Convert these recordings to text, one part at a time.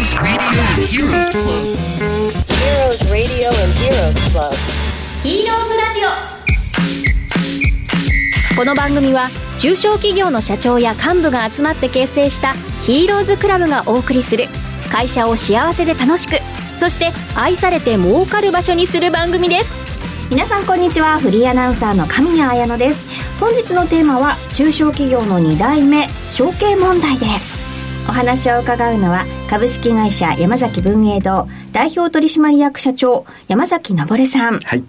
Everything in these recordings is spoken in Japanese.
Heroes Radio and Heroes Club. Heroes Radio and Heroes Club. ヒーローズラジオこの番組は中小企業の社長や幹部が集まって結成したヒーローズクラブがお送りする会社を幸せで楽しくそして愛されて儲かる場所にする番組です。皆さんこんにちは。フリーアナウンサーの神谷彩乃です。本日のテーマは中小企業の2代目承継問題です。お話を伺うのは株式会社山崎文営堂代表取締役社長山崎昇さんはい。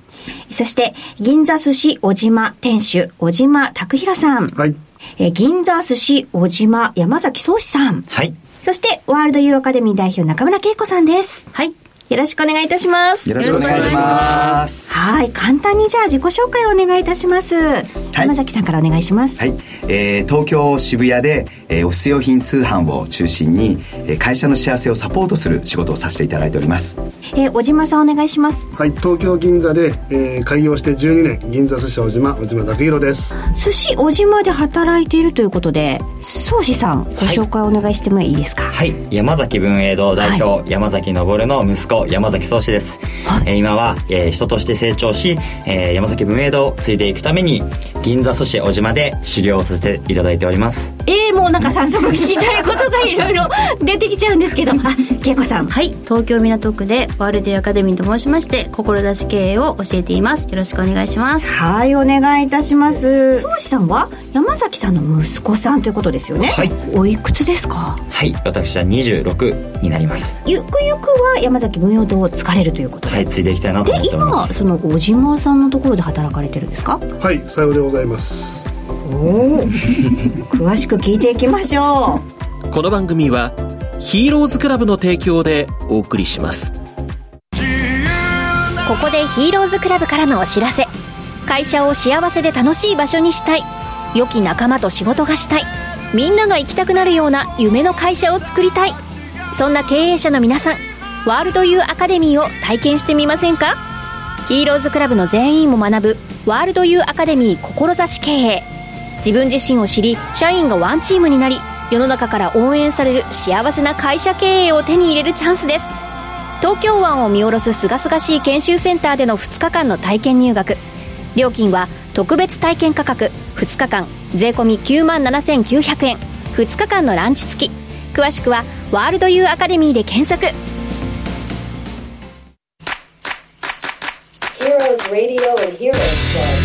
そして、銀座寿司小島店主、小島拓平さん。はい。えー銀座寿司小島山崎宗志さん。はい。そして、ワールドユーアカデミー代表中村恵子さんです。はい。よろしくお願いいたします。よろしくお願いします。はい。簡単にじゃあ自己紹介をお願いいたします。山崎さんからお願いします。はい、えー東京渋谷で、えーオフィス用品通販を中心に、えー会社の幸せをサポートする仕事をさせていただいております。えー小島さんお願いします。はい、東京銀座で、えー開業して12年銀座寿司小島小島拓弘です寿司小島で働いているということで、宗志さん、ご紹介お願いしてもいいですか？はい。山崎文栄堂代表、山崎昇の息子、山崎宗志です。えー今は、えー人として成長し、えー山崎文栄堂を継いでいくために、銀座寿司小島で修行をさせていただいております。えー、もうなんか早速聞きたいことがいろいろ出てきちゃうんですけど、あ、恵子さん。はい東京港区でワールドアカデミーと申しまして志経営を教えていますよろしくお願いしますはい、お願いいたします。宗志さんは山崎さんの息子さんということですよね。はい。おいくつですか？はい。私は26になります。ゆくゆくは山崎文陽堂を疲れるということで。はい。継いでいきたいなとで思っておりま今す。その小島さんのところで働かれてるんですか？はいさようでございます詳しく聞いていきましょこの番組はヒーローズクラブの提供でお送りします。うここでヒーローズクラブからのお知らせ。会社を幸せで楽しい場所にしたい。良き仲間と仕事がしたい。みんなが行きたくなるような夢の会社を作りたい。そんな経営者の皆さんワールドユーアカデミーを体験してみませんか？ヒーローズクラブの全員も学ぶワールドユーアカデミー志経営自分自身を知り社員がワンチームになり世の中から応援される幸せな会社経営を手に入れるチャンスです。東京湾を見下ろす清々しい研修センターでの2日間の体験入学。料金は特別体験価格。2日間税込9万7900円。2日間のランチ付き。詳しくはワールドユーアカデミーで検索。Heroes Radio and Heroes Club.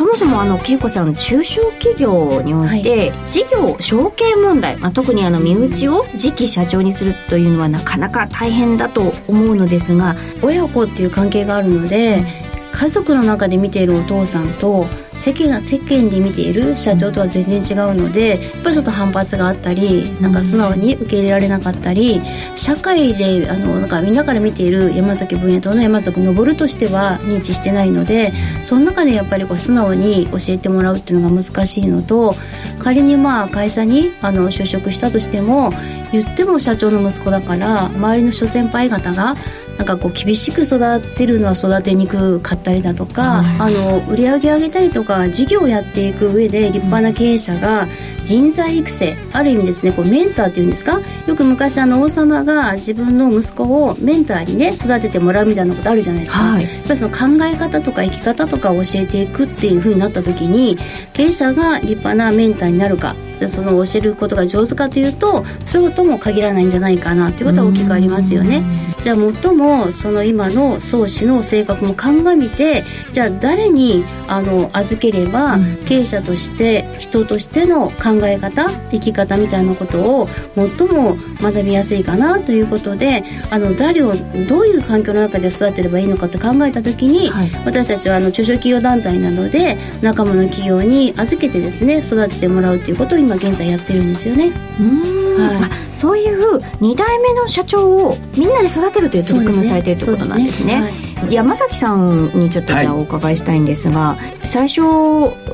そもそもあの恵子さん中小企業において、事業承継問題、まあ、特にあの身内を次期社長にするというのはなかなか大変だと思うのですが親子っていう関係があるので家族の中で見ているお父さんと世間が世間で見ている社長とは全然違うのでやっぱりちょっと反発があったりなんか素直に受け入れられなかったり社会であのなんかみんなから見ている山崎文也党の山崎昇としては認知してないのでその中でやっぱりこう素直に教えてもらうっていうのが難しいのと仮にまあ会社にあの就職したとしても言っても社長の息子だから周りの諸先輩方がなんかこう厳しく育てるのは育てにくかったりだとか、あの売り上げ上げたりとか事業をやっていく上で立派な経営者が人材育成ある意味ですねこうメンターっていうんですか？よく昔あの王様が自分の息子をメンターにね育ててもらうみたいなことあるじゃないですか、はい。やっぱりその考え方とか生き方とかを教えていくっていう風になった時に経営者が立派なメンターになるかでその教えることが上手かというとそれとも限らないんじゃないかなということは大きくありますよね。じゃあ最もその今の宗師の性格も鑑みてじゃあ誰にあの預ければ経営者として人としての考え方生き方みたいなことを最も学びやすいかなということであの誰をどういう環境の中で育てればいいのかと考えた時に、はい。私たちはあの中小企業団体などで仲間の企業に預けてですね育ててもらうということを今現在やってるんですよね。うはい。あそういう2代目の社長をみんなで育てるという取り組みをされているということなんですね。山崎さんにちょっとじお伺いしたいんですが、最初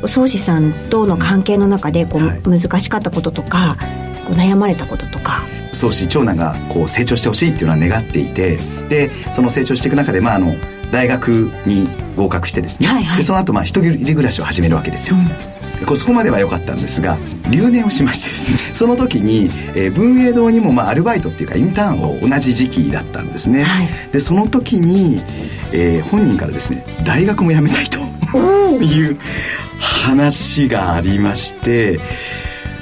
宗師さんとの関係の中でこう、はい。難しかったこととかこう悩まれたこととか。宗師長男がこう成長してほしいっていうのは願っていてでその成長していく中で、まあ、あの大学に合格してですね、はいはい。でその後まあ一人暮らしを始めるわけですよ、これそこまでは良かったんですが留年をしましてですね その時に、えー文営堂にもまあアルバイトっていうかインターンを同じ時期だったんですね、はい。でその時に、えー本人からですね大学も辞めたいと いう話がありまして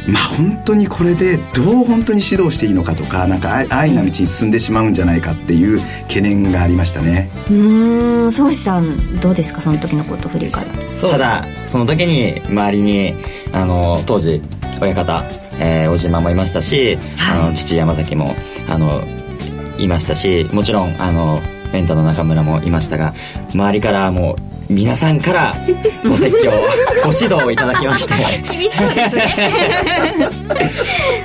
まあ本当にこれでどう本当に指導していいのかとかなんか愛愛な道に進んでしまうんじゃないかっていう懸念がありましたね。うーん宗師さんどうですかその時のこと振り返ってただ。その時に周りにあの当時親方、えー、おじまもいましたし、はい。あの父山崎もあのいましたしもちろんあのメンタの中村もいましたが周りからもう皆さんからご説教 ご指導をいただきまして。厳しそうですね。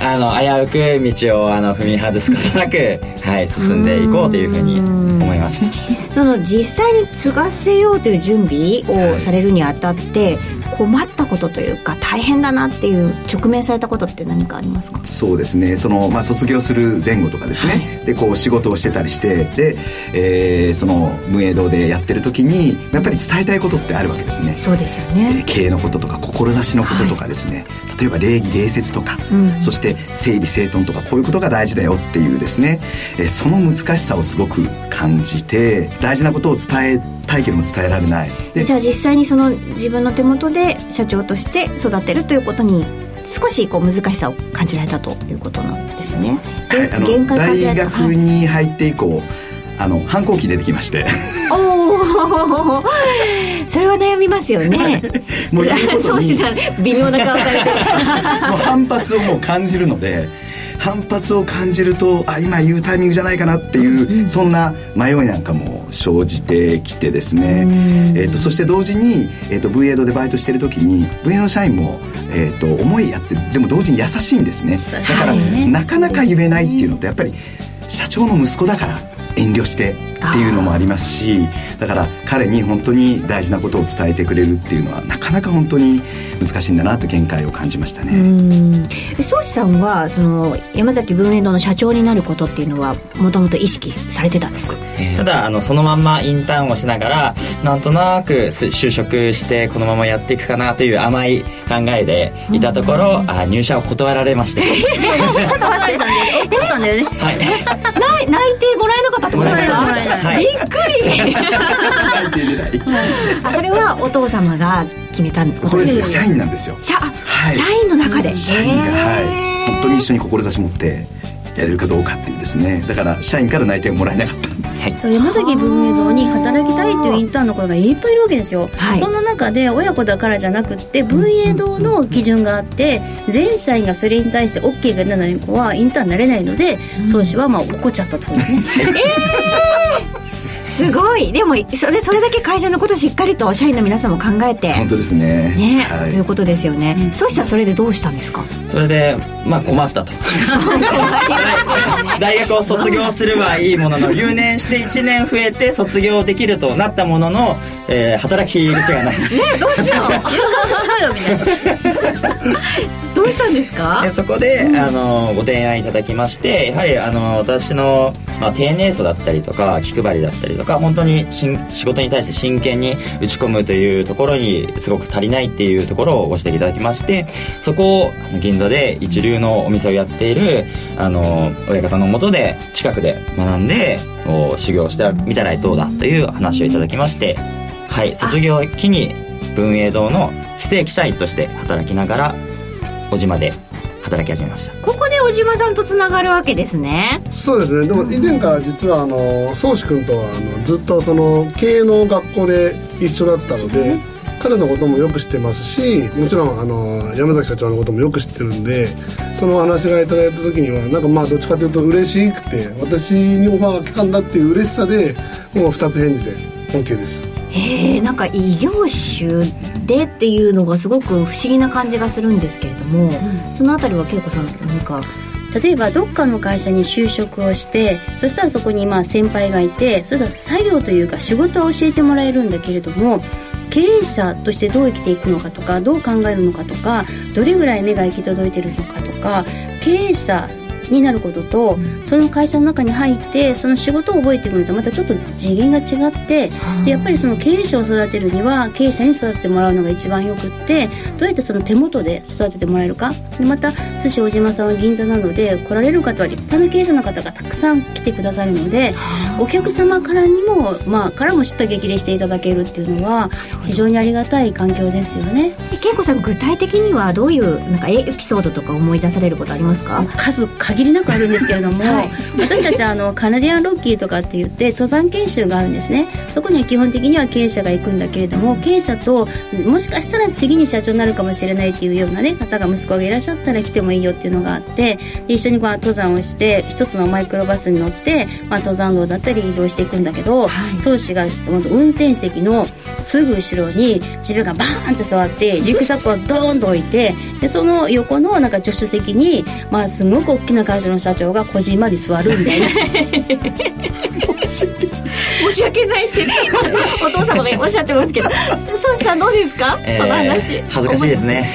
あの危うく道をあの踏み外すことなく、はい、進んでいこうというふうに思いました。その実際に継がせようという準備をされるにあたって困ったことというか大変だなっていう直面されたことって何かありますか？そうですね。その、まあ、卒業する前後とかですね、でこう仕事をしてたりしてで、えーその無営堂でやってる時にやっぱり伝えたいことってあるわけですね。そうですよえねー経営のこととか志のこととかですね、例えば礼儀礼節とか、うん。そして整理整頓とかこういうことが大事だよっていうですね、えーその難しさをすごく感じて大事なことを伝えたいけども伝えられない。でじゃあ実際にその自分の手元で社長として育てるということに少しこう難しさを感じられたということなんですね。はいあの限界感じら大学に入って以降、あの反抗期出てきまして。おお それは悩みますよね。もう言うことに。宗師さん微妙な顔されて もう反発をもう感じるので反発を感じるとあ今言うタイミングじゃないかなっていう、そんな迷いなんかも生じてきてですね、えー、とそして同時に、えー、と V エイドでバイトしてる時に V エイドの社員も、えー、と思いやってでも同時に優しいんですね。だから、はいねなかなか言えないっていうのとやっぱり社長の息子だから遠慮してっていうのもありますしだから彼に本当に大事なことを伝えてくれるっていうのはなかなか本当に難しいんだなって限界を感じましたね。宗師さんはその山崎文営堂の社長になることっていうのはもともと意識されてたんですか？ただあのそのまんまインターンをしながらなんとなくす就職してこのままやっていくかなという甘い考えでいたところ、あ入社を断られまして ちょっと待ってたんで怒ったんだよねはい。ない 泣いてもらえなかったもらえないはい。びっくり。あそれはお父様が決めたことこれでです社員なんですよ。社,、はい。社員の中で。社員がへはい。ー。本当に一緒に志持ってやれるかどうかっていうですね。だから社員から内定もらえなかった。山崎文営堂に働きたいというインターンの子がいっぱいいるわけですよ、はい。そんな中で親子だからじゃなくって文営堂の基準があって全社員がそれに対して OK が出ない子はインターンになれないので宗師はまあ怒っちゃったってことですね すごい。でもそれそれだけ会社のことしっかりと社員の皆さんも考えて。本当ですね。ね、はい。ということですよね。宗師さんそれでどうしたんですか？それでまあ困ったと。大学を卒業するはいいものの留年して1年増えて卒業できるとなったものの、えー働き口がない。どうしよう。就活しろよみたいなどうしたんですか？でそこで、あのご提案いただきましてやはりあの私の、まあ、丁寧さだったりとか気配りだったりとか本当にしん仕事に対して真剣に打ち込むというところにすごく足りないっていうところをご指摘いただきましてそこを銀座で一流のお店をやっているあの親方のもとで近くで学んでお修行してみたらどうだという話をいただきましてはい卒業を機に文栄堂の非正規社員として働きながら小島で働き始めました。ここで小島さんとつながるわけですね。そうですね。でも以前から実はあの宗志君とはあのずっとその経営の学校で一緒だったので彼のこともよく知ってますしもちろんあの山崎社長のこともよく知ってるんでそのお話がいただいた時にはなんかまあどっちかというと嬉しくて私にオファーが来たんだっていう嬉しさでもう二つ返事で OK でしたへえんか異業種でっていうのがすごく不思議な感じがするんですけれども、そのあたりは恵子さん何か例えばどっかの会社に就職をしてそしたらそこにまあ先輩がいてそしたら作業というか仕事を教えてもらえるんだけれども経営者としてどう生きていくのかとかどう考えるのかとかどれぐらい目が行き届いてるのかとか経営者になることと、その会社の中に入ってその仕事を覚えていくのとまたちょっと次元が違ってでやっぱりその経営者を育てるには経営者に育ててもらうのが一番よくってどうやってその手元で育ててもらえるか。でまた寿司小島さんは銀座なので来られる方は立派な経営者の方がたくさん来てくださるのでお客様からにもまあからも知った激励していただけるっていうのは非常にありがたい環境ですよね。恵子さん具体的にはどういうなんかエピソードとか思い出されることありますか？数限りなくあるんですけれども、私たちあのカナディアンロッキーとかって言って登山研修があるんですね。そこには基本的には経営者が行くんだけれども経営者ともしかしたら次に社長になるかもしれないっていうようなね方が息子がいらっしゃったら来てもいいよっていうのがあってで一緒にこう登山をして一つのマイクロバスに乗って、まあ、登山道だったり移動していくんだけど、宗師が運転席のすぐ後ろに自分がバーンと座ってリュックサックをドーンと置いてでその横のなんか助手席に、まあ、すごく大きな会社の社長がこじんまり座るみたいな。申し訳ないってお父様がおっしゃってますけど宗師さんどうですか、えーその話。恥ずかしいですね。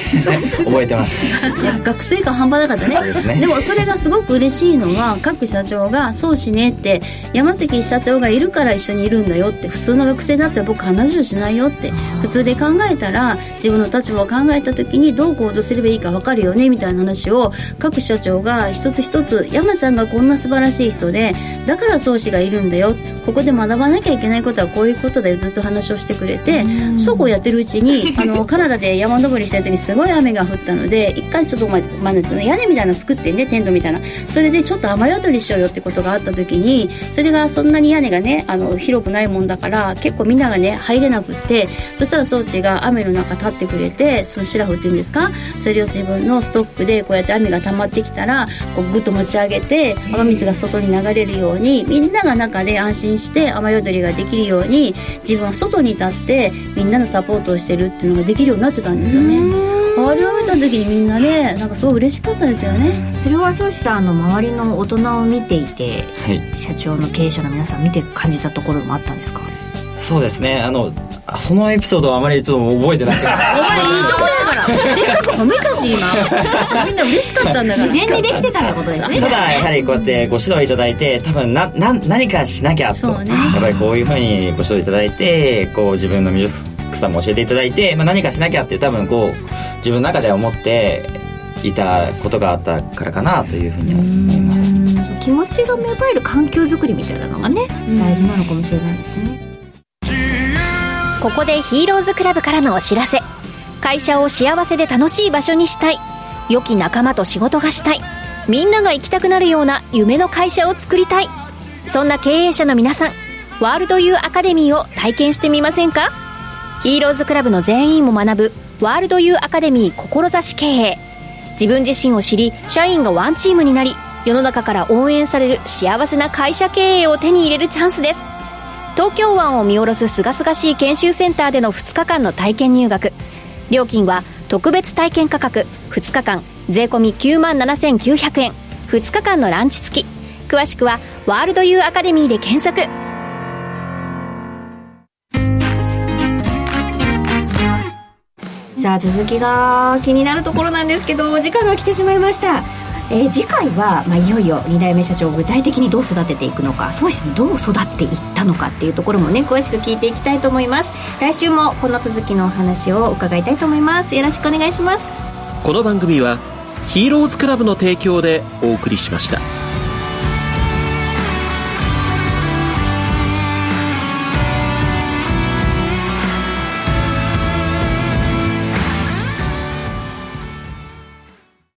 覚えてます。いや学生感半端なかったね。ですね。もそれがすごく嬉しいのは各社長が「そうしね」って山崎社長がいるから一緒にいるんだよって普通の学生だったら僕話をしないよって普通で考えたら自分の立場を考えた時にどう行動すればいいか分かるよねみたいな話を各社長が一つ一つ山ちゃんがこんな素晴らしい人でだから宗師がいるんだよ。ここで学ばなきゃいけないことはこういうことだよ。ずっと話をしてくれてそうこうやってるうちに あのカナダで山登りしてる時にすごい雨が降ったので一回ちょっと、ままあね屋根みたいなの作ってねテントみたいな。それでちょっと雨宿りしようよってことがあった時にそれがそんなに屋根がねあの広くないもんだから結構みんながね入れなくってそしたら装置が雨の中立ってくれてそのシラフっていうんですか？それを自分のストックでこうやって雨が溜まってきたらこうグッと持ち上げて雨水が外に流れるようにみんなが中で安心して雨宿りができるように自分は外に立ってみんなのサポートをしてるっていうのができるようになってたんですよね。あれを見た時にみんなねなんかすごい嬉しかったですよね。それは宗師さんの周りの大人を見ていてはい。社長の経営者の皆さん見て感じたところもあったんですか？そうですね。あのあそのエピソードはあまりちょっと覚えてなくて。お前いいとこだから。せっかく褒めたし今。みんな嬉しかったんだから。自然にできてたってことですね。ただやはりこうやってご指導いただいて多分なな何かしなきゃと、そうね。やっぱりこういうふうにご指導いただいてこう自分の魅力さも教えていただいて、まあ、何かしなきゃって多分こう自分の中では思っていたことがあったからかなというふうに思います。気持ちが芽生える環境づくりみたいなのがね大事なのかもしれないですねここでヒーローズクラブからのお知らせ。会社を幸せで楽しい場所にしたい。良き仲間と仕事がしたい。みんなが行きたくなるような夢の会社を作りたい。そんな経営者の皆さんワールドユーアカデミーを体験してみませんか？ヒーローズクラブの全員も学ぶワールドユーアカデミー志経営。自分自身を知り社員がワンチームになり世の中から応援される幸せな会社経営を手に入れるチャンスです。東京湾を見下ろす清々しい研修センターでの2日間の体験入学。料金は特別体験価格。2日間税込9万7900円。2日間のランチ付き。詳しくはワールドユーアカデミーで検索。さあ続きが気になるところなんですけどお時間が来てしまいました。えー次回は、まあ、いよいよ2代目社長を具体的にどう育てていくのかそうしてどう育っていったのかっていうところもね詳しく聞いていきたいと思います。来週もこの続きのお話を伺いたいと思います。よろしくお願いします。この番組はヒーローズクラブの提供でお送りしました。